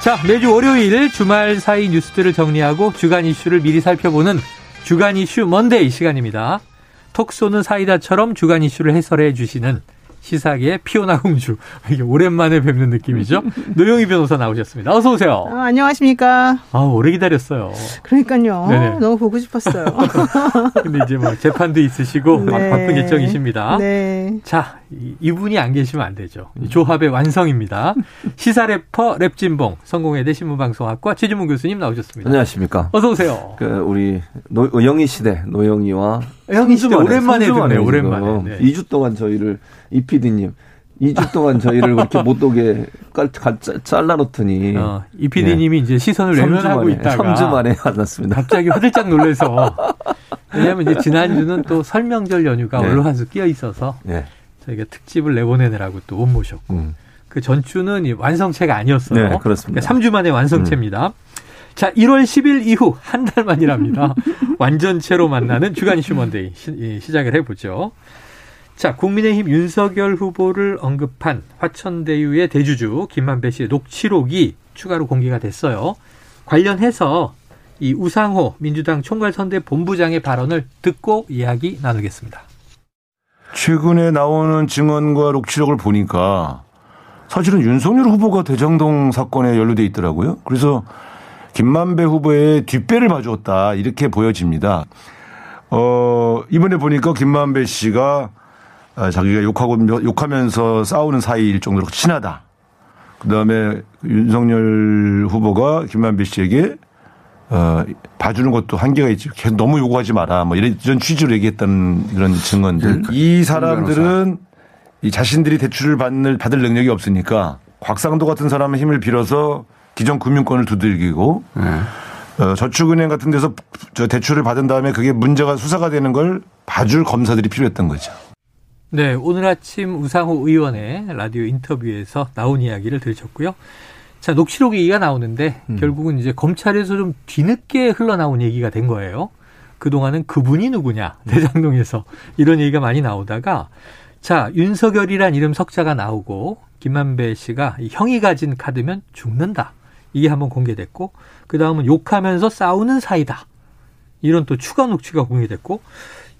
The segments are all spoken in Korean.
자, 매주 월요일 주말 사이 뉴스들을 정리하고 주간 이슈를 미리 살펴보는 주간 이슈 먼데이 시간입니다. 톡 쏘는 사이다처럼 주간 이슈를 해설해 주시는 시사계의 피오나 공주. 이게 오랜만에 뵙는 느낌이죠. 노영희 변호사 나오셨습니다. 어서 오세요. 아, 안녕하십니까. 아, 오래 기다렸어요. 그러니까요. 네네. 너무 보고 싶었어요. 근데 이제 뭐 재판도 있으시고 막 네. 바쁜 일정이십니다. 네. 자, 이- 이분이 안 계시면 안 되죠. 이 조합의 완성입니다. 시사 래퍼 랩진봉 성공회대 신문방송학과 최진봉 교수님 나오셨습니다. 안녕하십니까. 어서 오세요. 그 우리 노, 영희 시대 노영희와 영희 시대 오랜만에 듣네요, 오랜만에. 네. 2주 동안 저희를 이 PD님 2주 동안 저희를 그렇게 못 오게 깔, 가, 짜- 잘라놓더니 어, 이 PD님이 이제 시선을 외면하고 있다가 3주 만에 만났습니다. 갑자기 화들짝 놀래서 왜냐하면 이제 지난주는 또 설명절 연휴가 네. 언론한수 끼어 있어서 네. 저희가 특집을 내보내느라고 또 못 모셨고 음. 그 전주는 이 완성체가 아니었어요. 네, 그렇습니다. 음. 3주 만에 완성체입니다. 자, 1월 10일 이후 한 달 만이랍니다. 완전체로 만나는 주간 이슈 먼데이 시, 이, 시 작을 해보죠. 자, 국민의힘 윤석열 후보를 언급한 화천대유의 대주주 김만배 씨의 녹취록이 추가로 공개가 됐어요. 관련해서 이 우상호 민주당 총괄선대 본부장의 발언을 듣고 이야기 나누겠습니다. 최근에 나오는 증언과 녹취록을 보니까 사실은 윤석열 후보가 대장동 사건에 연루돼 있더라고요. 그래서 김만배 후보의 뒷배를 봐주었다 이렇게 보여집니다. 어 이번에 보니까 김만배 씨가 아, 자기가 욕하고 욕하면서 싸우는 사이일 정도로 친하다. 그다음에 윤석열 후보가 김만배 씨에게 어, 봐주는 것도 한계가 있지. 계속 너무 요구하지 마라. 뭐 이런, 이런 취지로 얘기했다는 그런 증언들. 이 사람들은 이 자신들이 대출을 받는, 받을 능력이 없으니까 곽상도 같은 사람의 힘을 빌어서 기존 금융권을 두들기고 어, 저축은행 같은 데서 저 대출을 받은 다음에 그게 문제가 수사가 되는 걸 봐줄 검사들이 필요했던 거죠. 네, 오늘 아침 우상호 의원의 라디오 인터뷰에서 나온 이야기를 들으셨고요. 자, 녹취록 얘기가 나오는데 결국은 이제 검찰에서 좀 뒤늦게 흘러나온 얘기가 된 거예요. 그동안은 그분이 누구냐, 대장동에서 이런 얘기가 많이 나오다가 자, 윤석열이란 이름 석자가 나오고 김만배 씨가 이 형이 가진 카드면 죽는다. 이게 한번 공개됐고 그 다음은 욕하면서 싸우는 사이다. 이런 또 추가 녹취가 공개됐고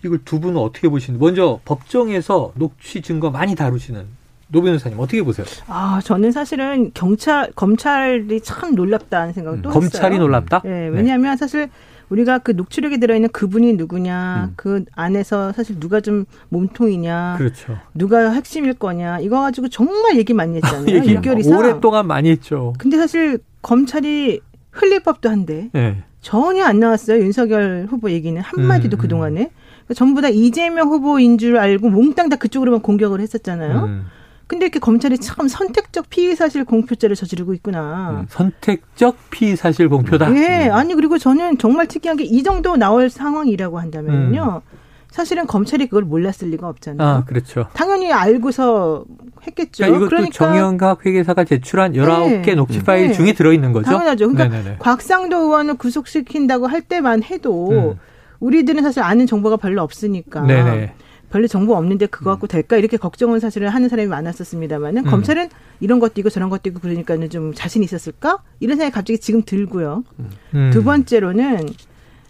이걸 두 분은 어떻게 보시는지 먼저 법정에서 녹취 증거 많이 다루시는 노 변호사님 어떻게 보세요? 아, 저는 사실은 경찰, 검찰이 참 놀랍다는 생각을 또 했어요. 검찰이 놀랍다? 네, 왜냐하면 사실 우리가 그 녹취록에 들어있는 그분이 누구냐, 그 안에서 사실 누가 좀 몸통이냐, 그렇죠. 누가 핵심일 거냐, 이거 가지고 정말 얘기 많이 했잖아요. 얘기 6개월 이상. 오랫동안 많이 했죠. 근데 사실 검찰이 흘릴 법도 한데 네. 전혀 안 나왔어요. 윤석열 후보 얘기는 한 마디도 음, 그 동안에. 전부 다 이재명 후보인 줄 알고 몽땅 다 그쪽으로만 공격을 했었잖아요. 음. 근데 이렇게 검찰이 참 선택적 피의 사실 공표죄를 저지르고 있구나. 선택적 피사실 공표다. 예, 아니 그리고 저는 정말 특이한 게 이 정도 나올 상황이라고 한다면요. 사실은 검찰이 그걸 몰랐을 리가 없잖아요. 아, 그렇죠. 당연히 알고서 했겠죠. 그러니까 이것도 정영각 회계사가 제출한 19개 네. 녹취 파일 네. 중에 들어있는 거죠? 당연하죠. 그러니까 네네네. 곽상도 의원을 구속시킨다고 할 때만 해도 음. 우리들은 사실 아는 정보가 별로 없으니까 네네. 별로 정보 없는데 그거 갖고 될까 이렇게 걱정은 사실은 하는 사람이 많았었습니다만은 음. 검찰은 이런 것도 있고 저런 것도 있고 그러니까는 좀 자신 있었을까 이런 생각이 갑자기 지금 들고요. 음. 두 번째로는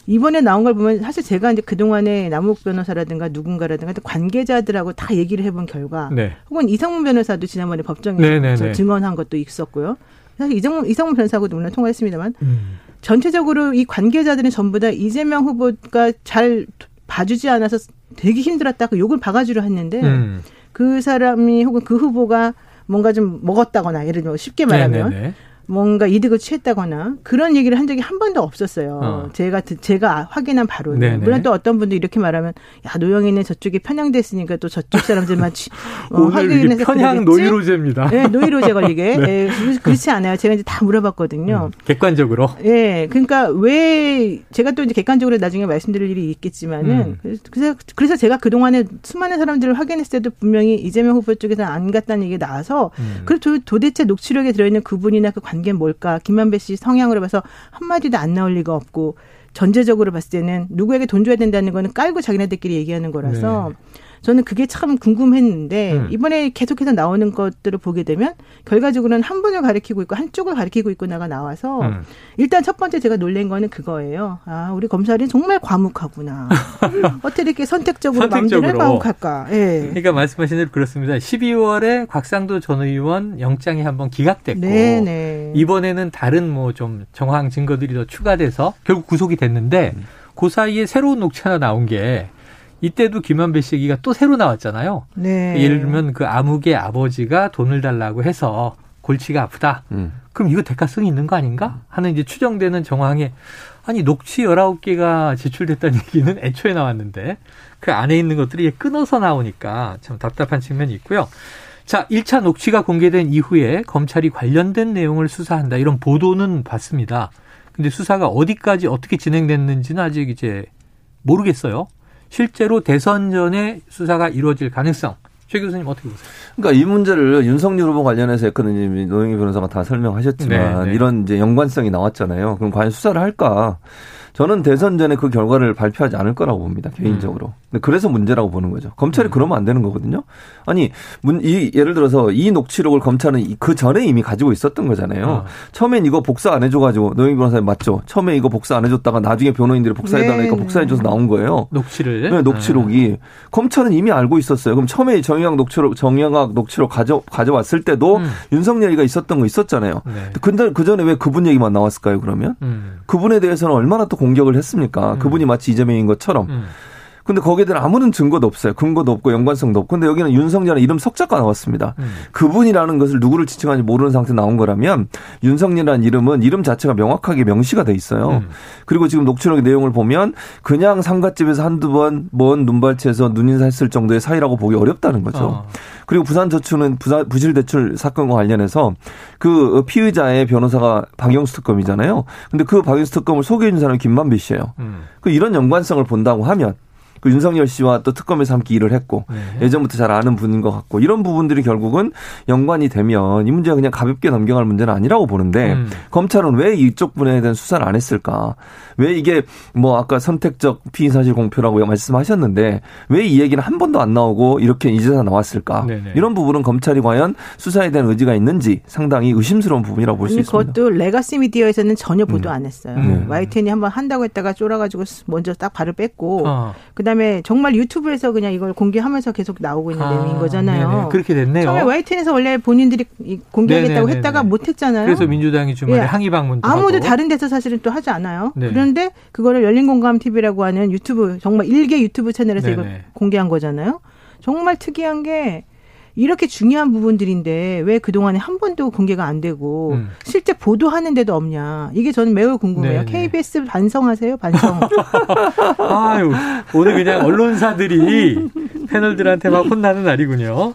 이번에 나온 걸 보면 사실 제가 이제 그동안에 남욱 변호사라든가 누군가라든가 관계자들하고 다 얘기를 해본 결과 네. 혹은 이상문 변호사도 지난번에 법정에서 네네네. 증언한 것도 있었고요. 사실 이상문, 이상문 변호사하고도 물론 통화했습니다만 음. 전체적으로 이 관계자들은 전부 다 이재명 후보가 잘 봐주지 않아서 되게 힘들었다고 욕을 박아주려 했는데 음. 그 사람이 혹은 그 후보가 뭔가 좀 먹었다거나 예를 들면 쉽게 말하면 네네네. 뭔가 이득을 취했다거나 그런 얘기를 한 적이 한 번도 없었어요. 어. 제가 듣- 제가 확인한 바로는 네네. 물론 또 어떤 분도 이렇게 말하면 야 노영이는 저쪽에 편향됐으니까 또 저쪽 사람들만 취- 어, 이게 확인해서 편향 그러겠지? 노이로제입니다. 네, 노이로제 걸리게. 예, 그- 그렇지 않아요. 제가 이제 다 물어봤거든요. 음, 객관적으로. 예, 그러니까 왜 제가 또 이제 객관적으로 나중에 말씀드릴 일이 있겠지만은 음. 그래서 그래서 제가 그 동안에 수많은 사람들을 확인했을 때도 분명히 이재명 후보 쪽에서 안 갔다는 얘기가 나와서 음. 그 도, 도대체 녹취록에 들어있는 그분이나 그 관 계는 뭘까? 김만배 씨 성향으로 봐서 한 마디도 안 나올 리가 없고 전제적으로 봤을 때는 누구에게 돈 줘야 된다는 거는 깔고 자기네들끼리 얘기하는 거라서 저는 그게 참 궁금했는데 네. 음. 이번에 계속해서 나오는 것들을 보게 되면 결과적으로는 한 분을 가리키고 있고 한쪽을 가리키고 있구나가 나와서 음. 일단 첫 번째 제가 놀란 거는 그거예요. 아, 우리 검찰이 정말 과묵하구나. 어떻게 이렇게 선택적으로 선택적으로. 과묵할까? 예. 그러니까 말씀하신 대로 그렇습니다. 12월에 곽상도 전 의원 영장이 한번 기각됐고 네, 네. 이번에는 다른 뭐 좀 정황 증거들이 더 추가돼서 결국 구속이 됐는데 그 사이에 새로운 녹취 하나 나온 게 이때도 김한배 씨 얘기가 또 새로 나왔잖아요. 네. 예를 들면 그 아무개 아버지가 돈을 달라고 해서 골치가 아프다. 음. 그럼 이거 대가성이 있는 거 아닌가? 하는 이제 추정되는 정황에 아니 녹취 19개가 제출됐다는 얘기는 애초에 나왔는데 그 안에 있는 것들이 끊어서 나오니까 참 답답한 측면이 있고요. 자, 1차 녹취가 공개된 이후에 검찰이 관련된 내용을 수사한다. 이런 보도는 봤습니다. 근데 수사가 어디까지 어떻게 진행됐는지는 아직 이제 모르겠어요. 실제로 대선 전에 수사가 이루어질 가능성. 최 교수님 어떻게 보세요? 그러니까 이 문제를 윤석열 후보 관련해서 했거든요. 노영희 변호사가 다 설명하셨지만 네, 네. 이런 이제 연관성이 나왔잖아요. 그럼 과연 수사를 할까? 저는 대선 전에 그 결과를 발표하지 않을 거라고 봅니다. 개인적으로. 근데 그래서 문제라고 보는 거죠. 검찰이 음. 그러면 안 되는 거거든요. 아니, 문, 이, 예를 들어서 이 녹취록을 검찰은 이- 그 전에 이미 가지고 있었던 거잖아요. 어. 처음엔 이거 복사 안 해줘가지고 노영희 변호사님 맞죠? 처음에 이거 복사 안 해줬다가 나중에 변호인들이 복사해달라니까 네. 복사해줘서 나온 거예요. 녹취를. 네, 녹취록이 검찰은 이미 알고 있었어요. 그럼 처음에 정영학 녹취록 정영학 녹취록 가져 가져왔을 때도 음. 윤석열이가 있었던 거 있었잖아요. 네. 근데 그 전에 왜 그분 얘기만 나왔을까요? 그러면 음. 그분에 대해서는 얼마나 또 공격을 했습니까? 음. 그분이 마치 이재명인 것처럼. 음. 근데 거기에 대한 아무런 증거도 없어요. 근거도 없고 연관성도 없고. 근데 여기는 윤석열의 이름 석자가 나왔습니다. 음. 그분이라는 것을 누구를 지칭하는지 모르는 상태 에 나온 거라면 윤석열이라는 이름은 이름 자체가 명확하게 명시가 돼 있어요. 음. 그리고 지금 녹취록의 내용을 보면 그냥 상갓집에서 한두 번 먼 눈발치에서 눈인사 했을 정도의 사이라고 보기 어렵다는 거죠. 어. 그리고 부산저축은 부산 부실대출 사건과 관련해서 그 피의자의 변호사가 박영수 특검이잖아요. 근데 그 박영수 특검을 소개해 준 사람이 김만배 씨예요. 음. 그 이런 연관성을 본다고 하면 그 윤석열 씨와 또 특검에서 함께 일을 했고 네. 예전부터 잘 아는 분인 것 같고 이런 부분들이 결국은 연관이 되면 이 문제가 그냥 가볍게 넘겨갈 문제는 아니라고 보는데 음. 검찰은 왜 이쪽 분야에 대한 수사를 안 했을까? 왜 이게 뭐 아까 선택적 피의 사실 공표라고 말씀하셨는데 왜 이 얘기는 한 번도 안 나오고 이렇게 이제서 나왔을까? 네네. 이런 부분은 검찰이 과연 수사에 대한 의지가 있는지 상당히 의심스러운 부분이라고 볼 수 있습니다. 그것도 레가시 미디어에서는 전혀 보도 안 했어요. 음. YTN이 한번 한다고 했다가 쫄아가지고 먼저 딱 발을 뺐고 어. 그다음 에 정말 유튜브에서 그냥 이걸 공개하면서 계속 나오고 있는 아, 내용인 거잖아요. 네네. 그렇게 됐네요. 처음에 YTN에서 원래 본인들이 이- 공개하겠다고 네네네네. 했다가 못했잖아요. 그래서 민주당이 주말에 예. 항의 방문도 아무도 하고. 다른 데서 사실은 또 하지 않아요. 네. 그런데 그거를 열린공감 TV라고 하는 유튜브 정말 일개 유튜브 채널에서 네네. 이걸 공개한 거잖아요. 정말 특이한 게 이렇게 중요한 부분들인데 왜 그동안에 한 번도 공개가 안 되고 음. 실제 보도하는 데도 없냐. 이게 저는 매우 궁금해요. 네네. KBS 반성하세요, 반성. 아유, 오늘 그냥 언론사들이 패널들한테 막 혼나는 날이군요.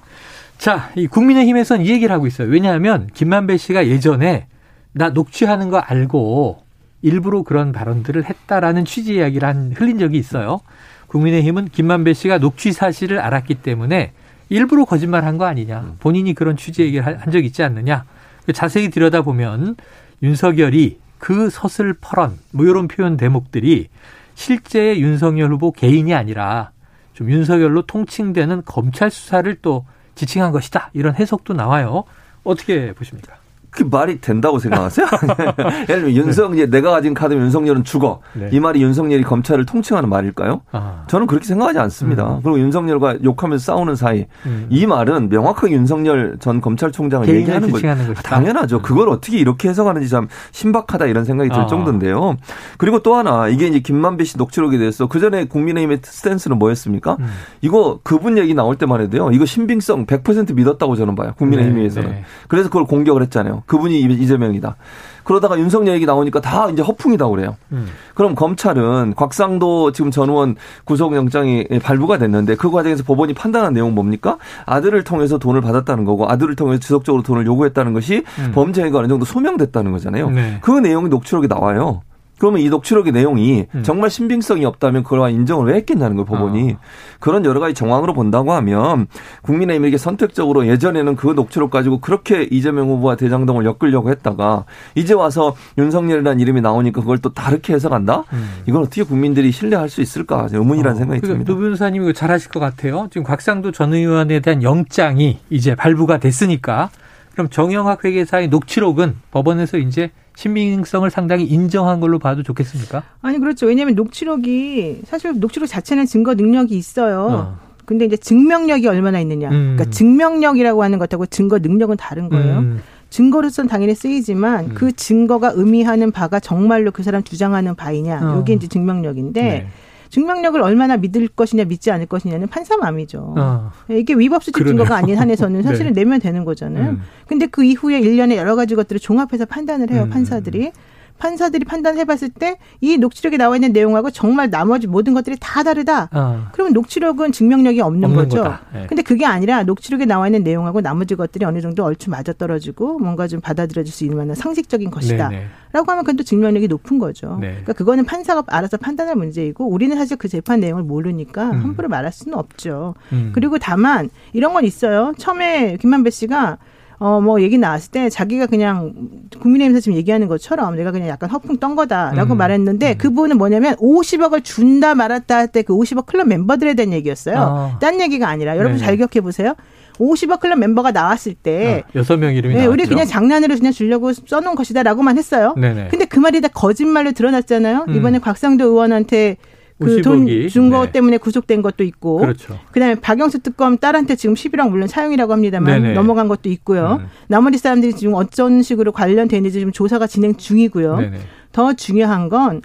자, 이 국민의힘에선 이 얘기를 하고 있어요. 왜냐하면 김만배 씨가 예전에 나 녹취하는 거 알고 일부러 그런 발언들을 했다라는 취지 이야기를 한 흘린 적이 있어요. 국민의힘은 김만배 씨가 녹취 사실을 알았기 때문에 일부러 거짓말한 거 아니냐. 본인이 그런 취지 얘기를 한 적 있지 않느냐. 자세히 들여다보면 윤석열이 그 서슬 퍼런 뭐 이런 표현 대목들이 실제 윤석열 후보 개인이 아니라 좀 윤석열로 통칭되는 검찰 수사를 또 지칭한 것이다. 이런 해석도 나와요. 어떻게 보십니까? 그 말이 된다고 생각하세요? 예를 들면 윤석열 내가 가진 카드면 윤석열은 죽어. 네. 이 말이 윤석열이 검찰을 통칭하는 말일까요? 아, 저는 그렇게 생각하지 않습니다. 음. 그리고 윤석열과 욕하면서 싸우는 사이 음. 이 말은 명확하게 윤석열 전 검찰총장을 얘기하는 거죠. 당연하죠. 그걸 어떻게 이렇게 해석하는지 참 신박하다 이런 생각이 들 아. 정도인데요. 그리고 또 하나 이게 이제 김만배 씨 녹취록에 대해서 그 전에 국민의힘의 스탠스는 뭐였습니까? 음. 이거 그분 얘기 나올 때만 해도요. 이거 신빙성 100% 믿었다고 저는 봐요. 국민의힘에서는. 네, 네. 그래서 그걸 공격을 했잖아요. 그분이 이재명이다. 그러다가 윤석열 얘기 나오니까 다 이제 허풍이다 그래요. 음. 그럼 검찰은 곽상도 지금 전 의원 구속영장이 발부가 됐는데 그 과정에서 법원이 판단한 내용 뭡니까? 아들을 통해서 돈을 받았다는 거고 아들을 통해서 지속적으로 돈을 요구했다는 것이 음. 범죄 행위가 어느 정도 소명됐다는 거잖아요. 네. 그 내용이 녹취록에 나와요. 그러면 이 녹취록의 내용이 음. 정말 신빙성이 없다면 그걸 인정을 왜 했겠냐는 거예요, 법원이. 아. 그런 여러 가지 정황으로 본다고 하면 국민의힘에게 선택적으로 예전에는 그 녹취록 가지고 그렇게 이재명 후보와 대장동을 엮으려고 했다가 이제 와서 윤석열이라는 이름이 나오니까 그걸 또 다르게 해석한다? 음. 이건 어떻게 국민들이 신뢰할 수 있을까? 의문이라는 어. 생각이 그 듭니다. 노 변호사님이 잘 하실 것 같아요. 지금 곽상도 전 의원에 대한 영장이 이제 발부가 됐으니까 그럼 정영학 회계사의 녹취록은 법원에서 이제 신빙성을 상당히 인정한 걸로 봐도 좋겠습니까? 아니 그렇죠. 왜냐하면 녹취록이 사실 녹취록 자체는 증거 능력이 있어요. 어. 근데 이제 증명력이 얼마나 있느냐. 음. 그러니까 증명력이라고 하는 것하고 증거 능력은 다른 거예요. 음. 증거로서는 당연히 쓰이지만 음. 그 증거가 의미하는 바가 정말로 그 사람 주장하는 바이냐. 어. 이게 이제 증명력인데 네. 증명력을 얼마나 믿을 것이냐 믿지 않을 것이냐는 판사 맘이죠. 어. 이게 위법수직 증거가 아닌 한에서는 네. 사실은 네. 내면 되는 거잖아요. 음. 근데 그 이후에 일련의 여러 가지 것들을 종합해서 판단을 해요, 음. 판사들이. 판사들이 판단해봤을 때 이 녹취록에 나와 있는 내용하고 정말 나머지 모든 것들이 다 다르다. 어. 그러면 녹취록은 증명력이 없는, 없는 거죠. 네. 근데 그게 아니라 녹취록에 나와 있는 내용하고 나머지 것들이 어느 정도 얼추 맞아떨어지고 뭔가 좀 받아들여질 수 있는 만한 상식적인 것이다. 네네. 라고 하면 그건 또 증명력이 높은 거죠. 네. 그러니까 그거는 판사가 알아서 판단할 문제이고 우리는 사실 그 재판 내용을 모르니까 음. 함부로 말할 수는 없죠. 음. 그리고 다만 이런 건 있어요. 처음에 김만배 씨가 어, 뭐, 얘기 나왔을 때 자기가 그냥 국민의힘에서 지금 얘기하는 것처럼 내가 그냥 약간 허풍 떤 거다라고 음. 말했는데 음. 그분은 뭐냐면 50억을 준다 말았다 할 때 그 50억 클럽 멤버들에 대한 얘기였어요. 어. 딴 얘기가 아니라 여러분 네네. 잘 기억해 보세요. 50억 클럽 멤버가 나왔을 때 어, 여섯 명 이름이 네, 나왔죠. 우리 그냥 장난으로 그냥 주려고 써놓은 것이다라고만 했어요. 네네. 근데 그 말이 다 거짓말로 드러났잖아요. 음. 이번에 곽상도 의원한테 그 돈 준거 네. 때문에 구속된 것도 있고 그렇죠. 그다음에 박영수 특검 딸한테 지금 11억 물론 사용이라고 합니다만 네네. 넘어간 것도 있고요. 음. 나머지 사람들이 지금 어떤 식으로 관련되는지 지금 조사가 진행 중이고요. 네네. 더 중요한 건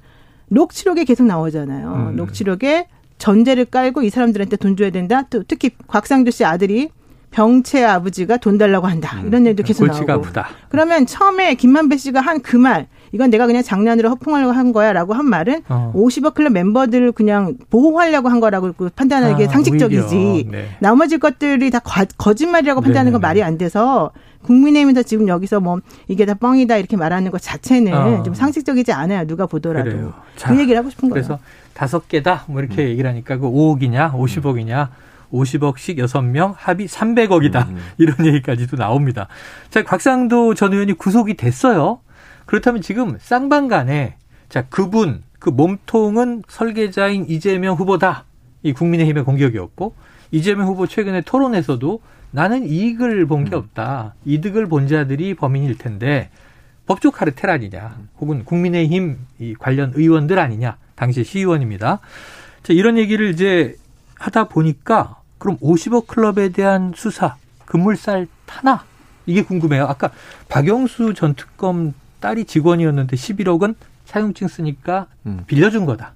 녹취록에 계속 나오잖아요. 음. 녹취록에 전제를 깔고 이 사람들한테 돈 줘야 된다. 또 특히 곽상도 씨 아들이 병채 아버지가 돈 달라고 한다. 음. 이런 얘기도 계속 나오고. 아프다. 그러면 처음에 김만배 씨가 한 그 말, 이건 내가 그냥 장난으로 허풍하려고 한 거야라고 한 말은 어. 50억 클럽 멤버들을 그냥 보호하려고 한 거라고 판단하는 게 아, 상식적이지. 네. 나머지 것들이 다 거, 짓말이라고 판단하는 건 말이 안 돼서 국민의힘에서 지금 여기서 뭐 이게 다 뻥이다 이렇게 말하는 것 자체는 어. 좀 상식적이지 않아요. 누가 보더라도. 그래요. 자, 그 얘기를 하고 싶은 거예요. 그래서 다섯 개다 뭐 이렇게 음. 얘기를 하니까 그 5억이냐 50억이냐 50억씩 6명 합이 300억이다. 음. 이런 얘기까지도 나옵니다. 자, 곽상도 전 의원이 구속이 됐어요. 그렇다면 지금 쌍방 간에 자, 그분 그 몸통은 설계자인 이재명 후보다. 이 국민의힘의 공격이었고 이재명 후보 최근에 토론에서도 나는 이익을 본게 음. 없다. 이득을 본 자들이 범인일 텐데 법조 카르텔 아니냐. 혹은 국민의힘 이 관련 의원들 아니냐. 당시 시의원입니다. 자, 이런 얘기를 이제 하다 보니까 그럼 50억 클럽에 대한 수사 급물살 타나? 이게 궁금해요. 아까 박영수 전 특검 딸이 직원이었는데 11억은 사용증 쓰니까 음. 빌려준 거다.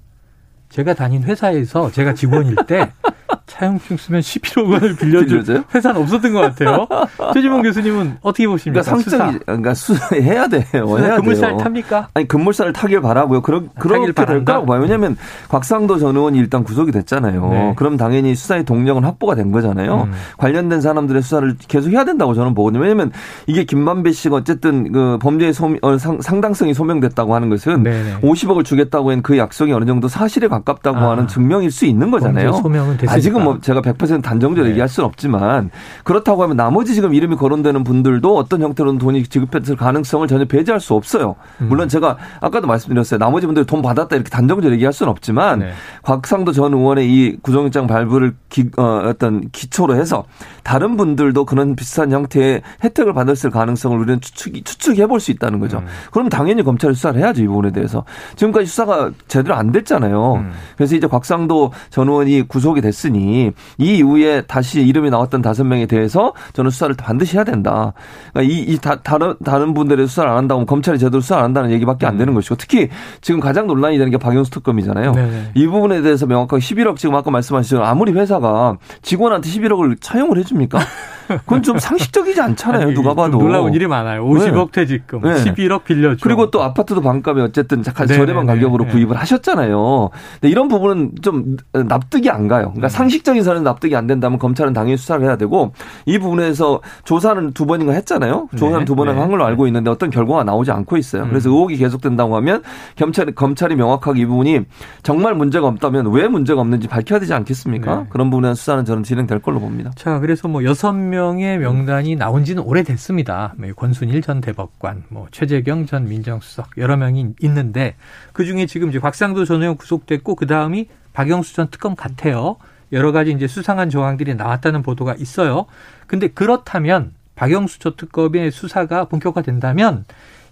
제가 다닌 회사에서 제가 직원일 때 차용증 쓰면 11억 원을 빌려줄 회사는 없었던 것 같아요. 최지봉 교수님은 어떻게 보십니까? 그러니까 상적이, 그러니까 수해야 돼요. 해야 금물살 돼요. 탑니까? 아니, 금물살을 타길 바라고요. 그러, 아, 그렇게 될 거라고 봐요. 왜냐면 곽상도 전 의원이 일단 구속이 됐잖아요. 네. 그럼 당연히 수사의 동력은 확보가 된 거잖아요. 음. 관련된 사람들의 수사를 계속 해야 된다고 저는 보거든요. 왜냐면 이게 김만배 씨가 어쨌든 그 범죄의 소, 어, 상, 상당성이 소명됐다고 하는 것은 네네. 50억을 주겠다고 한 그 약속이 어느 정도 사실에 가깝다고 아. 하는 증명일 수 있는 거잖아요. 소명은 됐으니까. 아직 은뭐 제가 100% 단정적으로 네. 얘기할 수는 없지만 그렇다고 하면 나머지 지금 이름이 거론되는 분들도 어떤 형태로는 돈이 지급했을 가능성을 전혀 배제할 수 없어요. 음. 물론 제가 아까도 말씀드렸어요. 나머지 분들이 돈 받았다 이렇게 단정적으로 얘기할 수는 없지만 네. 곽상도 전 의원의 이 구정영장 발부를 기, 어, 어떤 기초로 해서 다른 분들도 그런 비슷한 형태의 혜택을 받았을 가능성을 우리는 추측, 추측해 볼 수 있다는 거죠. 음. 그럼 당연히 검찰이 수사를 해야죠. 이 부분에 대해서. 지금까지 수사가 제대로 안 됐잖아요. 음. 그래서 이제 곽상도 전 의원이 구속이 됐으니 이 이후에 다시 이름이 나왔던 다섯 명에 대해서 저는 수사를 반드시 해야 된다. 그러니까 이, 이 다, 다른 다른 분들의 수사를 안 한다고 검찰이 제대로 수사 안 한다는 얘기밖에 안 음. 되는 것이고 특히 지금 가장 논란이 되는 게 박영수 특검이잖아요. 네네. 이 부분에 대해서 명확하게 11억 지금 아까 말씀하신 아무리 회사가 직원한테 11억을 차용을 해줍니까? 그건 좀 상식적이지 않잖아요. 아니, 누가 봐도. 놀라운 일이 많아요. 50억 퇴직금, 네. 11억 빌려줘. 그리고 또 아파트도 반값에 어쨌든 잠깐 네네네. 저렴한 가격으로 네. 구입을 하셨잖아요. 근데 이런 부분은 좀 납득이 안 가요. 음. 그러니까 상식적인 선에서 납득이 안 된다면 검찰은 당연히 수사를 해야 되고 이 부분에서 조사는 두 번인가 했잖아요. 조사는 네. 두 네. 한 걸로 알고 있는데 어떤 결과가 나오지 않고 있어요. 그래서 음. 의혹이 계속된다고 하면 검찰 검찰이 명확하게 이 부분이 정말 문제가 없다면 왜 문제가 없는지 밝혀야 되지 않겠습니까? 네. 그런 부분에 수사는 저는 진행될 걸로 봅니다. 자, 그래서 뭐 여섯 명의 명단이 나온 지는 오래됐습니다. 뭐 권순일 전 대법관, 뭐 최재경 전 민정수석 여러 명이 있는데 그 중에 지금 이제 곽상도 전 의원 구속됐고 그 다음이 박영수 전 특검 같아요. 여러 가지 이제 수상한 조항들이 나왔다는 보도가 있어요. 근데 그렇다면 박영수 전 특검의 수사가 본격화된다면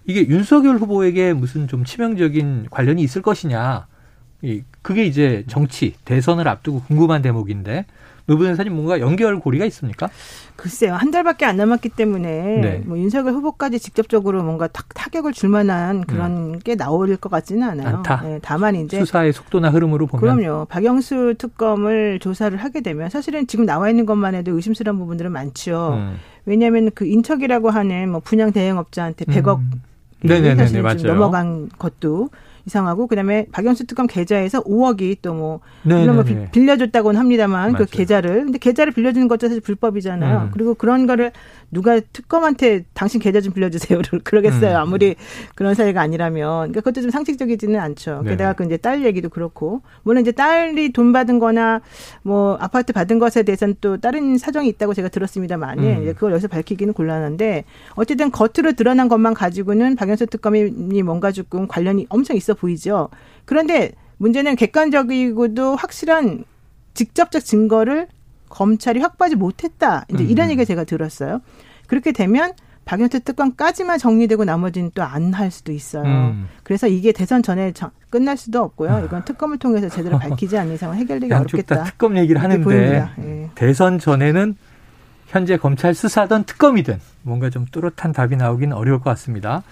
이게 윤석열 후보에게 무슨 좀 치명적인 관련이 있을 것이냐. 이 그게 이제 정치 대선을 앞두고 궁금한 대목인데 노 변호사님 뭔가 연결고리가 있습니까? 글쎄요, 한 달밖에 안 남았기 때문에 네. 뭐 윤석열 후보까지 직접적으로 뭔가 타, 타격을 줄 만한 그런 게 나올 것 같지는 않아요. 음. 않다. 네, 다만 이제 수사의 속도나 흐름으로 보면 그럼요. 박영수 특검을 조사를 하게 되면 사실은 지금 나와 있는 것만 해도 의심스러운 부분들은 많죠. 음. 왜냐하면 그 인척이라고 하는 뭐 분양 대행업자한테 100억 음. 네네네 사실 맞아요. 좀 넘어간 것도 이상하고 그다음에 박영수 특검 계좌에서 5억이 또뭐 네네네. 물론 뭐 비- 빌려줬다고는 합니다만 맞아요. 그 계좌를 근데 계좌를 빌려주는 것도 사실 불법이잖아요. 음. 그리고 그런 거를 누가 특검한테 당신 계좌 좀 빌려주세요. 그러겠어요. 음. 아무리 그런 사이가 아니라면 그러니까 그것도 좀 상식적이지는 않죠. 네네. 게다가 그 이제 딸 얘기도 그렇고 물론 이제 딸이 돈 받은 거나 뭐 아파트 받은 것에 대해서는 또 다른 사정이 있다고 제가 들었습니다만 음. 이제 그걸 여기서 밝히기는 곤란한데 어쨌든 겉으로 드러난 것만 가지고는 박영수 특검이 뭔가 조금 관련이 엄청 있어 보이죠. 그런데 문제는 객관적이고도 확실한 직접적 증거를 검찰이 확보하지 못했다. 이제 이런 음. 얘기가 제가 들었어요. 그렇게 되면 박영수 특검까지만 정리되고 나머지는 또 안 할 수도 있어요. 음. 그래서 이게 대선 전에 정- 끝날 수도 없고요. 이건 특검을 통해서 제대로 밝히지 않는 이상은 해결되기 양쪽 다 어렵겠다. 특검 얘기를 하는데. 예. 대선 전에는 현재 검찰 수사든 특검이든 뭔가 좀 뚜렷한 답이 나오기는 어려울 것 같습니다.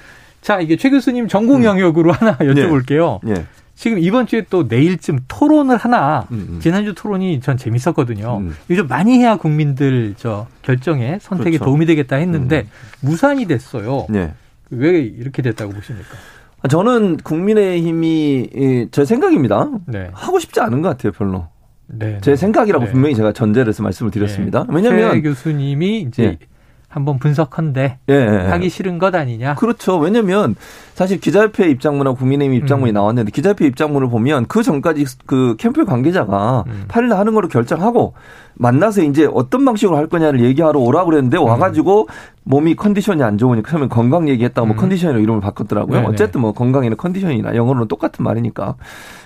자, 이게 최 교수님 전공 영역으로 하나 여쭤볼게요. 예. 지금 이번 주에 또 내일쯤 토론을 하나 음, 음. 지난주 토론이 전 재밌었거든요. 음. 요즘 많이 해야 국민들 저 결정에 선택에 그렇죠. 도움이 되겠다 했는데 무산이 됐어요. 예. 왜 이렇게 됐다고 보십니까? 저는 국민의힘이 이, 제 생각입니다. 네. 하고 싶지 않은 것 같아요, 별로. 네. 제 생각이라고 네. 분명히 제가 전제를 해서 말씀을 드렸습니다. 네. 왜냐하면 최 교수님이 이제 예. 한번 분석한데 예, 예, 예. 하기 싫은 것 아니냐? 그렇죠. 왜냐면 사실 기자협회 입장문하고 국민의힘 입장문이 음. 나왔는데 기자협회 입장문을 보면 그 전까지 그 캠프 관계자가 음. 8일 하는 거로 결정하고 만나서 이제 어떤 방식으로 할 거냐를 얘기하러 오라고 그랬는데 와가지고 몸이 컨디션이 안 좋으니까 처음에 건강 얘기했다가 뭐 음. 컨디션으로 이름을 바꿨더라고요. 네네. 어쨌든 뭐 건강이나 컨디션이나 영어로는 똑같은 말이니까.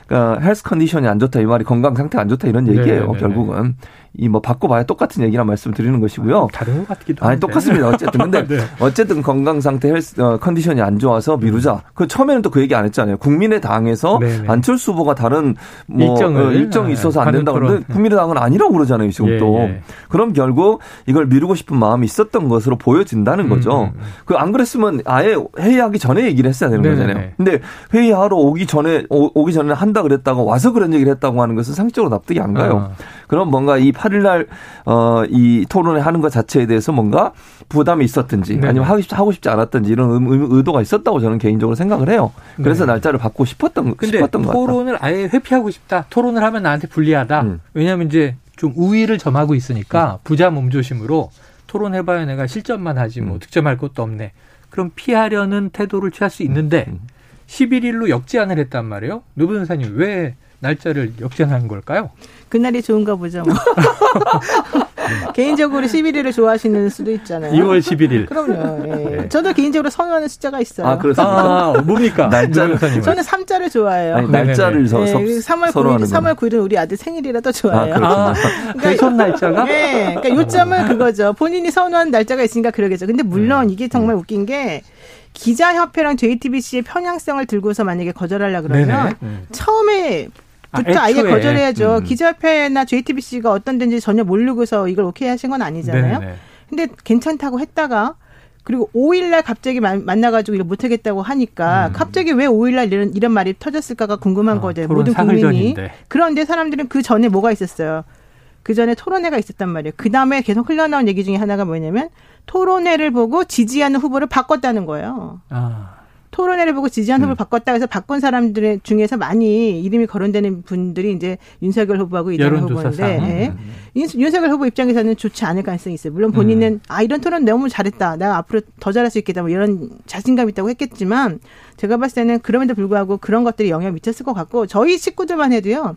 그러니까 헬스 컨디션이 안 좋다 이 말이 건강 상태가 안 좋다 이런 얘기예요. 네네네네. 결국은 이 뭐 바꿔봐야 똑같은 얘기란 말씀을 드리는 것이고요. 다른 것 같기도 아니 한데. 똑같습니다. 어쨌든 근데 네. 어쨌든 건강 상태 헬스 어, 컨디션이 안 좋아서 미루자. 그 처음에는 또 그 얘기 안 했잖아요. 국민의당에서 네네. 안철수 후보가 다른 뭐 일정을, 어, 일정이 있어서 안 된다고. 하는데 국민의당은 아니라고 그러잖아요. 지금 예, 또. 예. 그럼 결국 이걸 미루고 싶은 마음이 있었던 것으로 보여진다는 거죠. 음, 음. 그안 그랬으면 아예 회의하기 전에 얘기를 했어야 되는 네네네. 거잖아요. 근데 회의하러 오기 전에 오, 오기 전에 한다 그랬다가 와서 그런 얘기를 했다고 하는 것은 상식적으로 납득이 안 가요. 아. 그럼 뭔가 이 8일날 어, 이 토론을 하는 것 자체에 대해서 뭔가 부담이 있었든지 네네. 아니면 하고 싶지, 하고 싶지 않았든지 이런 의- 의- 의도가 있었다고 저는 개인적으로 생각을 해요. 그래서 네. 날짜를 받고 싶었던 근데 싶었던 것 같아요. 토론을 아예 회피하고 싶다. 토론을 하면 나한테 불리하다. 음. 왜냐하면 이제 좀 우위를 점하고 있으니까 부자 몸조심으로 토론해봐야 내가 실점만 하지 뭐 음. 득점할 것도 없네. 그럼 피하려는 태도를 취할 수 있는데 음. 11일로 역제안을 했단 말이에요. 노 변호사님 왜 날짜를 역제한 걸까요? 그날이 좋은가 보죠. 뭐. 개인적으로 11일을 좋아하시는 수도 있잖아요. 2월 11일. 그럼요. 예. 네. 저도 개인적으로 선호하는 숫자가 있어요. 아, 그렇습니다. 아, 뭡니까? 날짜를- 노 변호사님은. 저는 3자를 좋아해요. 아니. 날짜를 서, 네, 서, 3월 9일, 서로하는 3월 9일은 우리 아들 생일이라 더 좋아해요. 아. 아, 대선 날짜가? 네, 그러니까 요점은 그거죠. 본인이 선호하는 날짜가 있으니까 그러겠죠. 근데 물론 이게 정말 웃긴 게 기자협회랑 JTBC의 편향성을 들고서 만약에 거절하려 그러면 네네. 음. 처음에 부터 아, 아, 예. 거절해야죠. 음. 기자협회나 JTBC가 어떤 데인지 전혀 모르고서 이걸 오케이 하신 건 아니잖아요. 네네. 근데 괜찮다고 했다가 그리고 5일날 갑자기 만- 만나가지고 이걸 못하겠다고 하니까 갑자기 왜 5일날 이런, 이런 말이 터졌을까가 궁금한 아, 거죠. 모든 국민이. 전인데. 그런데 사람들은 그 전에 뭐가 있었어요. 그 전에 토론회가 있었단 말이에요. 그 다음에 계속 흘러나온 얘기 중에 하나가 뭐냐면 토론회를 보고 지지하는 후보를 바꿨다는 거예요. 아. 토론회를 보고 지지한 후보를 바꿨다 해서 바꾼 사람들 중에서 많이 이름이 거론되는 분들이 이제 윤석열 후보하고 이재명. 후보인데 예. 윤, 윤석열 후보 입장에서는 좋지 않을 가능성이 있어요. 물론 본인은 아 이런 토론 너무 잘했다. 내가 앞으로 더 잘할 수 있겠다. 뭐 이런 자신감 있다고 했겠지만 제가 봤을 때는 그럼에도 불구하고 그런 것들이 영향을 미쳤을 것 같고 저희 식구들만 해도요.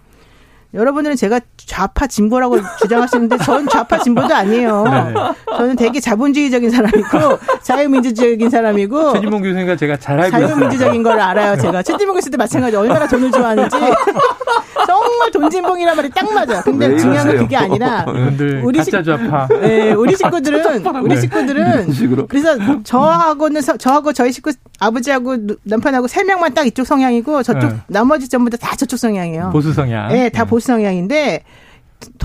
여러분들은 제가 좌파 진보라고 주장하시는데 저는 좌파 진보도 아니에요. 네. 저는 되게 자본주의적인 사람이고 자유민주적인 사람이고 최진봉 교수님과 제가 잘 알고 있어요. 자유민주적인 걸 알아요, 제가. 최진봉 교수도 마찬가지 얼마나 돈을 좋아하는지. 정말 돈진봉이란 말이 딱 맞아. 근데 왜 중요한 건? 그게 아니라. 우리 가짜 식- 좌파. 네, 우리 식구들은, 우리 식구들은. 이런 식으로. 그래서 저하고는, 서- 저하고 저희 식구, 아버지하고 누- 남편하고 세 명만 딱 이쪽 성향이고 저쪽, 네. 나머지 전부 다, 다 저쪽 성향이에요. 보수 성향. 네, 다 보수 성향인데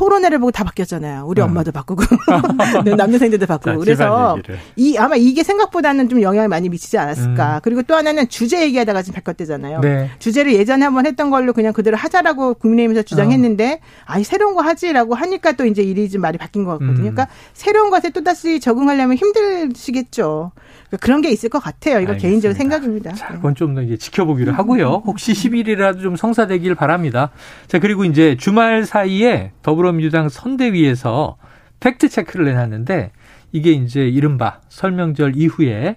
토론회를 보고 다 바뀌었잖아요. 우리 네. 엄마도 바꾸고 남녀생들도 자, 바꾸고. 그래서. 이 아마 이게 생각보다는 좀 영향을 많이 미치지 않았을까. 음. 그리고 또 하나는 주제 얘기하다가 지금 바뀌었대잖아요. 네. 주제를 예전에 한번 했던 걸로 그냥 그대로 하자라고 국민의힘에서 주장했는데 아니 새로운 거 하지라고 하니까 또 이제 일이 좀 말이 바뀐 것 같거든요. 음. 그러니까 새로운 것에 또 다시 적응하려면 힘드시겠죠. 그러니까 그런 게 있을 것 같아요. 이거 알겠습니다. 개인적인 생각입니다. 자, 네. 그건 좀 더 이제 지켜보기로 하고요. 혹시 10일이라도 좀 성사되길 바랍니다. 자, 그리고 이제 주말 사이에 더불어 민주당 선대위에서 팩트 체크를 내놨는데 이게 이제 이른바 설명절 이후에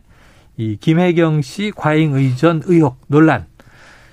이 김혜경 씨 과잉 의전 의혹 논란.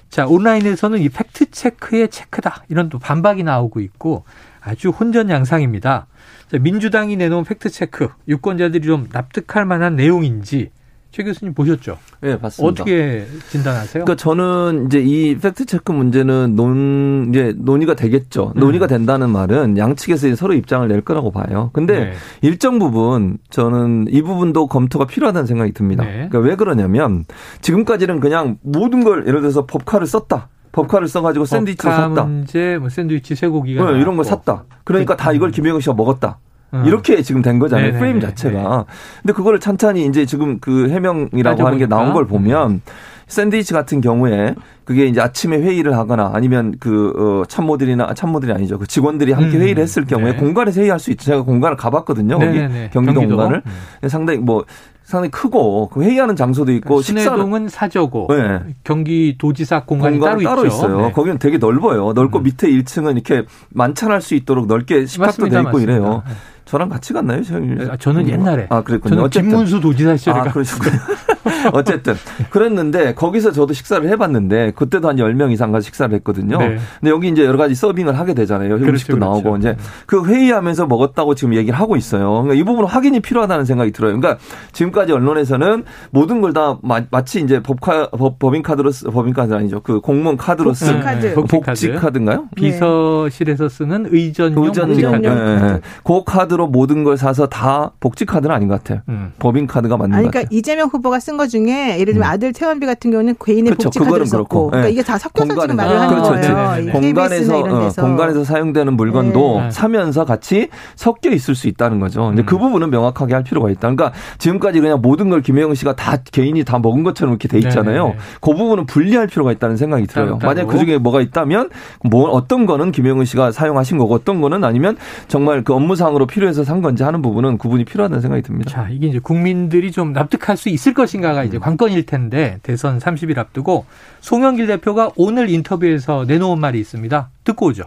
자, 온라인에서는 이 팩트 체크의 체크다. 이런 또 반박이 나오고 있고 아주 혼전 양상입니다. 자, 민주당이 내놓은 팩트 체크, 유권자들이 좀 납득할 만한 내용인지 최 교수님 보셨죠? 예, 봤습니다. 어떻게 진단하세요? 그러니까 저는 이제 이 팩트 체크 문제는 논 이제 논의가 되겠죠. 음. 논의가 된다는 말은 양측에서 이제 서로 입장을 낼 거라고 봐요. 근데 네. 일정 부분 저는 이 부분도 검토가 필요하다는 생각이 듭니다. 네. 그러니까 왜 그러냐면 지금까지는 그냥 모든 걸 예를 들어서 법카를 썼다. 법카를 써가지고 샌드위치를 샀다. 문제, 뭐 샌드위치 쇠고기가 네, 이런 거 나왔고. 샀다. 그러니까 다 이걸 김영희 씨가 먹었다. 음. 이렇게 지금 된 거잖아요. 네네네. 프레임 자체가. 근데 그거를 찬찬히 이제 지금 그 해명이라고 하는 게. 나온 걸 보면 샌드위치 같은 경우에 그게 이제 아침에 회의를 하거나 아니면 그 어, 참모들이나 참모들이 아니죠. 그 직원들이 함께 음. 회의를 했을 경우에 네. 공간에서 회의할 수 있죠. 제가 공간을 가봤거든요. 거기 네네네. 경기도, 경기도. 공간을 음. 상당히 뭐 상당히 크고 그 회의하는 장소도 있고 식사는 신해동은 사저고 네. 경기도지사 공간이 따로, 따로. 있어요. 네. 거기는 되게 넓어요. 넓고 음. 밑에 1층은 이렇게 만찬할 수 있도록 넓게 식탁도 돼 맞습니다, 있고 이래요. 맞습니다. 저랑 같이 갔나요? 저는, 아, 저는 옛날에. 아, 그랬군요. 저는 어쨌든. 김문수 도지사 시절에 아, 가 그러셨군요. 어쨌든. 그랬는데, 거기서 저도 식사를 해봤는데, 그때도 한 10명 이상 가서 식사를 했거든요. 네. 근데 여기 이제 여러 가지 서빙을 하게 되잖아요. 음식도 그렇죠, 나오고, 그렇죠. 이제 그 회의하면서 먹었다고 지금 얘기를 하고 있어요. 그러니까 이 부분은 확인이 필요하다는 생각이 들어요. 그러니까 지금까지 언론에서는 모든 걸 다 마치 이제 법카, 법, 법인카드로, 쓰, 법인 카드 아니죠. 그 공무원 카드로 쓴 복지카드. 네, 복지 카드. 복지 카드인가요? 비서실에서 쓰는 의전용 의전 복지 카드. 예, 의전용 예. 카드. 그 카드로 모든 걸 사서 다 복지 카드는 아닌 것 같아요. 음. 법인 카드가 맞는 아니, 것 그러니까 같아요. 이재명 후보가 쓴것 중에 예를 들면 아들 퇴원비 같은 경우는 개인의 그렇죠. 복지 카드를 그거는 썼고, 그렇고. 그러니까 네. 이게 다 섞여서 지금 공간에서 말을 하는 그렇죠. 거예요. 네네네. 이 공간에서 KBS나 이런 어, 데서. 공간에서 사용되는 물건도 네. 사면서 같이 섞여 있을 수 있다는 거죠. 근데 음. 그 부분은 명확하게 할 필요가 있다. 그러니까 지금까지 그냥 모든 걸 김혜영 씨가 다 개인이 다 먹은 것처럼 이렇게 돼 있잖아요. 네네네. 그 부분은 분리할 필요가 있다는 생각이 들어요. 따로 만약 따로. 그 중에 뭐가 있다면 뭐 어떤 거는 김혜영 씨가 사용하신 거고 어떤 거는 아니면 정말 그 업무상으로 필요해 서 산 건지 하는 부분은 구분이 필요하다는 생각이 듭니다. 자, 이게 이제 국민들이 좀 납득할 수 있을 것인가가 음. 이제 관건일 텐데 대선 30일 앞두고 송영길 대표가 오늘 인터뷰에서 내놓은 말이 있습니다. 듣고 오죠.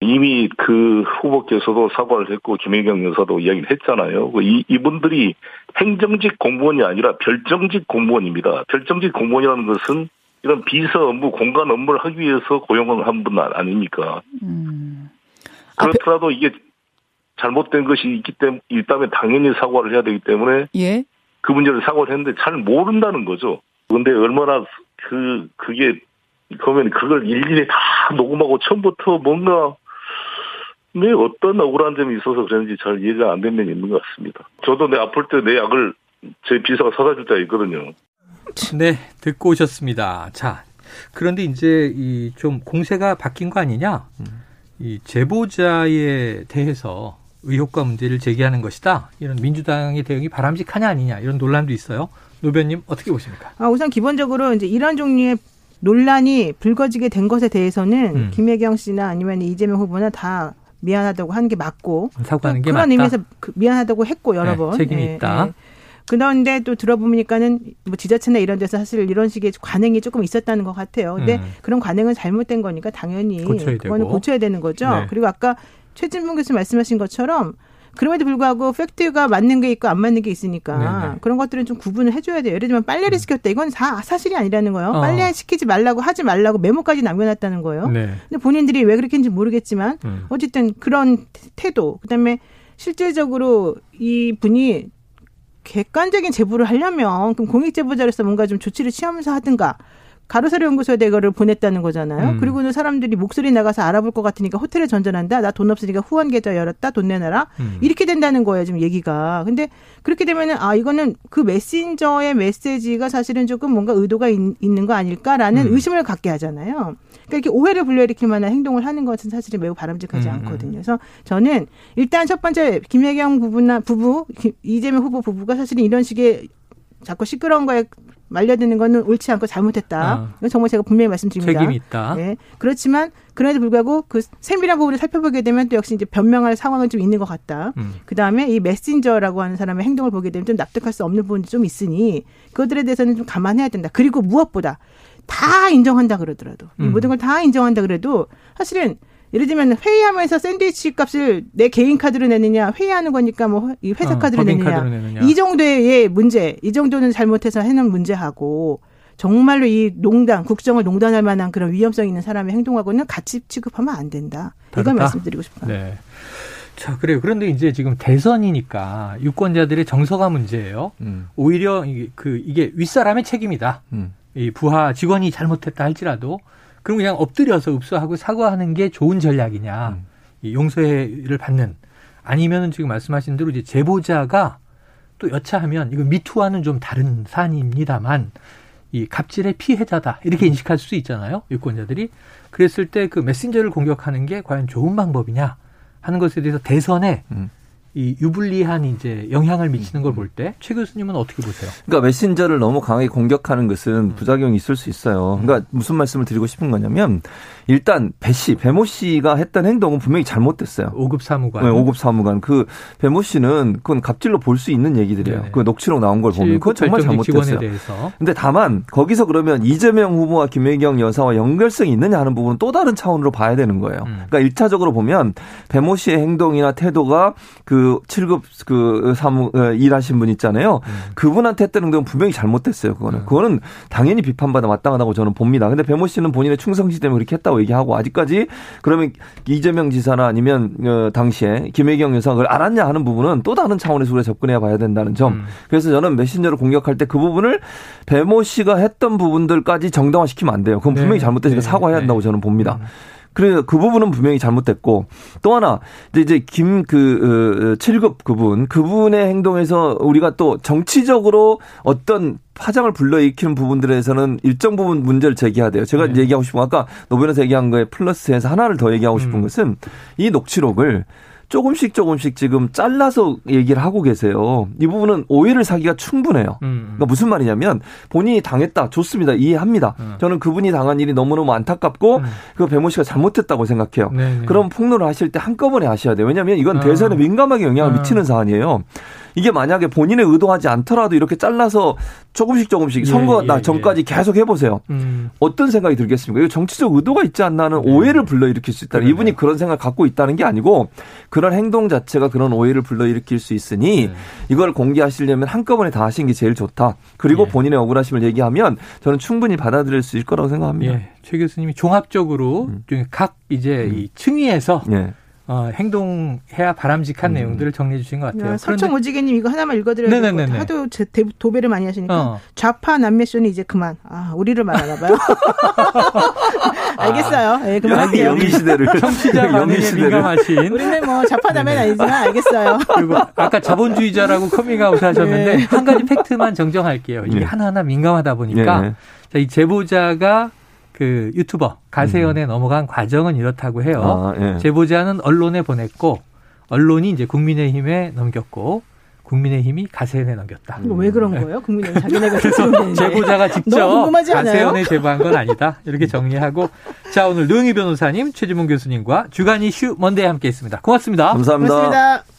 이미 그 후보께서도 사과를 했고 김혜경 여사도 이야기를 했잖아요. 그 이, 이분들이 행정직 공무원이 아니라 별정직 공무원입니다. 별정직 공무원이라는 것은 이런 비서 업무, 공간 업무를 하기 위해서 고용을 한 분 아닙니까? 음. 아, 그렇더라도 이게 잘못된 것이 있기 때문에 있다면 당연히 사과를 해야 되기 때문에 예. 그 문제를 사과를 했는데 잘 모른다는 거죠. 근데 얼마나 그 그게 그러면 그걸 일일이 다 녹음하고 처음부터 뭔가 내 어떤 억울한 점이 있어서 그런지 잘 이해가 안 되는 면이 있는 것 같습니다. 저도 내 아플 때 내 약을 제 비서가 사다 줄 때가 있거든요. 네, 듣고 오셨습니다. 자, 그런데 이제 이 좀 공세가 바뀐 거 아니냐? 이 제보자에 대해서 의혹과 문제를 제기하는 것이다. 이런 민주당의 대응이 바람직하냐 아니냐 이런 논란도 있어요. 노변님 어떻게 보십니까? 아, 우선 기본적으로 이제 이런 종류의 논란이 불거지게 된 것에 대해서는 음. 김혜경 씨나 아니면 이재명 후보나 다 미안하다고 하는 게 맞고 사과하는 게 그런 맞다. 의미에서 그 미안하다고 했고 여러 네, 번 책임이 예, 있다. 예. 그런데 또 들어보니까는 뭐 지자체나 이런 데서 사실 이런 식의 관행이 조금 있었다는 것 같아요. 근데 음. 그런 관행은 잘못된 거니까 당연히 고쳐야 그거는 되고. 고쳐야 되는 거죠. 네. 그리고 아까 최진봉 교수 말씀하신 것처럼 그럼에도 불구하고 팩트가 맞는 게 있고 안 맞는 게 있으니까 네네. 그런 것들은 좀 구분을 해줘야 돼요. 예를 들면 빨래를 시켰다. 이건 다 사실이 아니라는 거예요. 어. 빨래 시키지 말라고 하지 말라고 메모까지 남겨놨다는 거예요. 네. 근데 본인들이 왜 그렇게 했는지 모르겠지만 음. 어쨌든 그런 태도 그다음에 실질적으로 이 분이 객관적인 제보를 하려면 그럼 공익 제보자로서 뭔가 좀 조치를 취하면서 하든가 가로세로 연구소에 이거를 보냈다는 거잖아요. 음. 그리고는 사람들이 목소리 나가서 알아볼 것 같으니까 호텔에 전전한다. 나 돈 없으니까 후원 계좌 열었다. 돈 내놔라. 음. 이렇게 된다는 거예요, 지금 얘기가. 근데 그렇게 되면은 아 이거는 그 메신저의 메시지가 사실은 조금 뭔가 의도가 있, 는거 아닐까라는 음. 의심을 갖게 하잖아요. 그러니까 이렇게 오해를 불러일으킬 만한 행동을 하는 것은 사실은 매우 바람직하지 음, 않거든요. 그래서 저는 일단 첫 번째 김혜경 부부나 부부 김- 이재명 후보 부부가 사실은 이런 식의 자꾸 시끄러운 거에 말려드는 거는 옳지 않고 잘못했다. 아. 이건 정말 제가 분명히 말씀드립니다. 책임이 있다. 네. 그렇지만 그럼에도 불구하고 그 세밀한 부분을 살펴보게 되면 또 역시 이제 변명할 상황은 좀 있는 것 같다. 음. 그 다음에 이 메신저라고 하는 사람의 행동을 보게 되면 좀 납득할 수 없는 부분이 좀 있으니 그것들에 대해서는 좀 감안해야 된다. 그리고 무엇보다 다 인정한다 그러더라도 이 음. 모든 걸 다 인정한다 그래도 사실은 예를 들면 회의하면서 샌드위치 값을 내 개인 카드로 내느냐 회의하는 거니까 뭐 이 회사 어, 카드로 내느냐. 내느냐. 이 정도의 문제 이 정도는 잘못해서 해놓은 문제하고 정말로 이 농단 국정을 농단할 만한 그런 위험성 있는 사람의 행동하고는 같이 취급하면 안 된다. 이걸? 말씀드리고 싶어요. 네. 자, 그래요. 그런데 이제 지금 대선이니까 유권자들의 정서가 문제예요. 음. 오히려 이게 그 이게 윗사람의 책임이다. 음. 이 부하 직원이 잘못했다 할지라도 그럼 그냥 엎드려서 읍소하고 사과하는 게 좋은 전략이냐. 음. 이 용서를 받는 아니면은 지금 말씀하신 대로 이제 제보자가 또 여차하면 이거 미투와는 좀 다른 사안입니다만 이 갑질의 피해자다 이렇게 인식할 수 있잖아요 유권자들이 그랬을 때 그 메신저를 공격하는 게 과연 좋은 방법이냐 하는 것에 대해서 대선에 음. 이 유불리한 이제 영향을 미치는 걸 볼 때 최 교수님은 어떻게 보세요? 그러니까 메신저를 너무 강하게 공격하는 것은 부작용이 있을 수 있어요. 그러니까 무슨 말씀을 드리고 싶은 거냐면 일단 배 씨, 배모 씨가 했던 행동은 분명히 잘못됐어요. 5급 사무관 네, 5급 사무관. 그 배모 씨는 그건 갑질로 볼 수 있는 얘기들이에요. 네네. 그 녹취록 나온 걸 보면 그건 정말 잘못됐어요. 대해서 근데 다만 거기서 그러면 이재명 후보와 김혜경 여사와 연결성이 있느냐 하는 부분은 또 다른 차원으로 봐야 되는 거예요. 음. 그러니까 일차적으으로 보면 배모 씨의 행동이나 태도가 그 7급 그 사무 어, 일하신 분 있잖아요. 그분한테 했던 행동은 분명히 잘못됐어요. 그거는 음. 그거는 당연히 비판받아 마땅하다고 저는 봅니다. 근데 배모 씨는 본인의 충성심 때문에 그렇게 했다고 얘기하고 아직까지 그러면 이재명 지사나 아니면 어, 당시에 김혜경 여사가 그걸 알았냐 하는 부분은 또 다른 차원에서 우리가 접근해 봐야 된다는 점. 음. 그래서 저는 메신저를 공격할 때 그 부분을 배모 씨가 했던 부분들까지 정당화시키면 안 돼요. 그건 분명히 네. 잘못됐으니까 네. 사과해야 한다고 네. 저는 봅니다. 음. 그래 그 부분은 분명히 잘못됐고 또 하나 이제 김그 7급 그분 그분의 행동에서 우리가 또 정치적으로 어떤 파장을 불러일으키는 부분들에서는 일정 부분 문제를 제기해야 돼요. 제가 네. 얘기하고 싶은 건 아까 노변에서 얘기한 거에 플러스해서 하나를 더 얘기하고 싶은 음. 것은 이 녹취록을 조금씩 조금씩 지금 잘라서 얘기를 하고 계세요. 이 부분은 오해를 사기가 충분해요. 음. 그러니까 무슨 말이냐면 본인이 당했다 좋습니다 이해합니다. 음. 저는 그분이 당한 일이 너무너무 안타깝고 음. 그 배모 씨가 잘못했다고 생각해요. 네, 네. 그럼 폭로를 하실 때 한꺼번에 하셔야 돼요. 왜냐하면 이건 아. 대선에 민감하게 영향을 아. 미치는 사안이에요. 이게 만약에 본인의 의도하지 않더라도 이렇게 잘라서 조금씩 조금씩 예, 선거 예, 나 전까지 계속 해보세요. 음. 어떤 생각이 들겠습니까? 이거 정치적 의도가 있지 않나는 네. 오해를 불러일으킬 수 있다. 그러네요. 이분이 그런 생각을 갖고 있다는 게 아니고 그런 행동 자체가 그런 오해를 불러일으킬 수 있으니 네. 이걸 공개하시려면 한꺼번에 다 하시는 게 제일 좋다. 그리고 예. 본인의 억울하심을 얘기하면 저는 충분히 받아들일 수 있을 거라고 생각합니다. 예, 최 교수님이 종합적으로 음. 좀각 이제 이 층위에서 예. 어, 행동해야 바람직한 음. 내용들을 정리해 주신 것 같아요. 야, 서청 오지개님 이거 하나만 읽어드려야 네네네네. 될것 같아요. 하도 제, 대- 도배를 많이 하시니까 어. 좌파 남매쇼는 이제 그만. 아 우리를 말하나 봐요. 알겠어요. 예, 영희, 그만할게요. 영희 시대를 청취자 영희 반응에 시대를 민감하신 우리는 뭐 좌파 남매는 아니지만 알겠어요. 그리고 아까 자본주의자라고 커밍아웃 하셨는데 네. 한 가지 팩트만 정정할게요. 이게 예. 하나하나 민감하다 보니까 예. 자, 이 제보자가 그 유튜버 가세연에 넘어간 과정은 이렇다고 해요. 아, 예. 제보자는 언론에 보냈고 언론이 이제 국민의힘에 넘겼고 국민의힘이 가세연에 넘겼다. 이거 왜 그런 거예요? 국민의힘 자기네가 되는데. 제보자가 직접? 가세연에 제보한 건 아니다. 이렇게 정리하고 자 오늘 노영희 변호사님, 최지문 교수님과 주간 이슈 먼데이 함께했습니다. 고맙습니다. 감사합니다. 고맙습니다.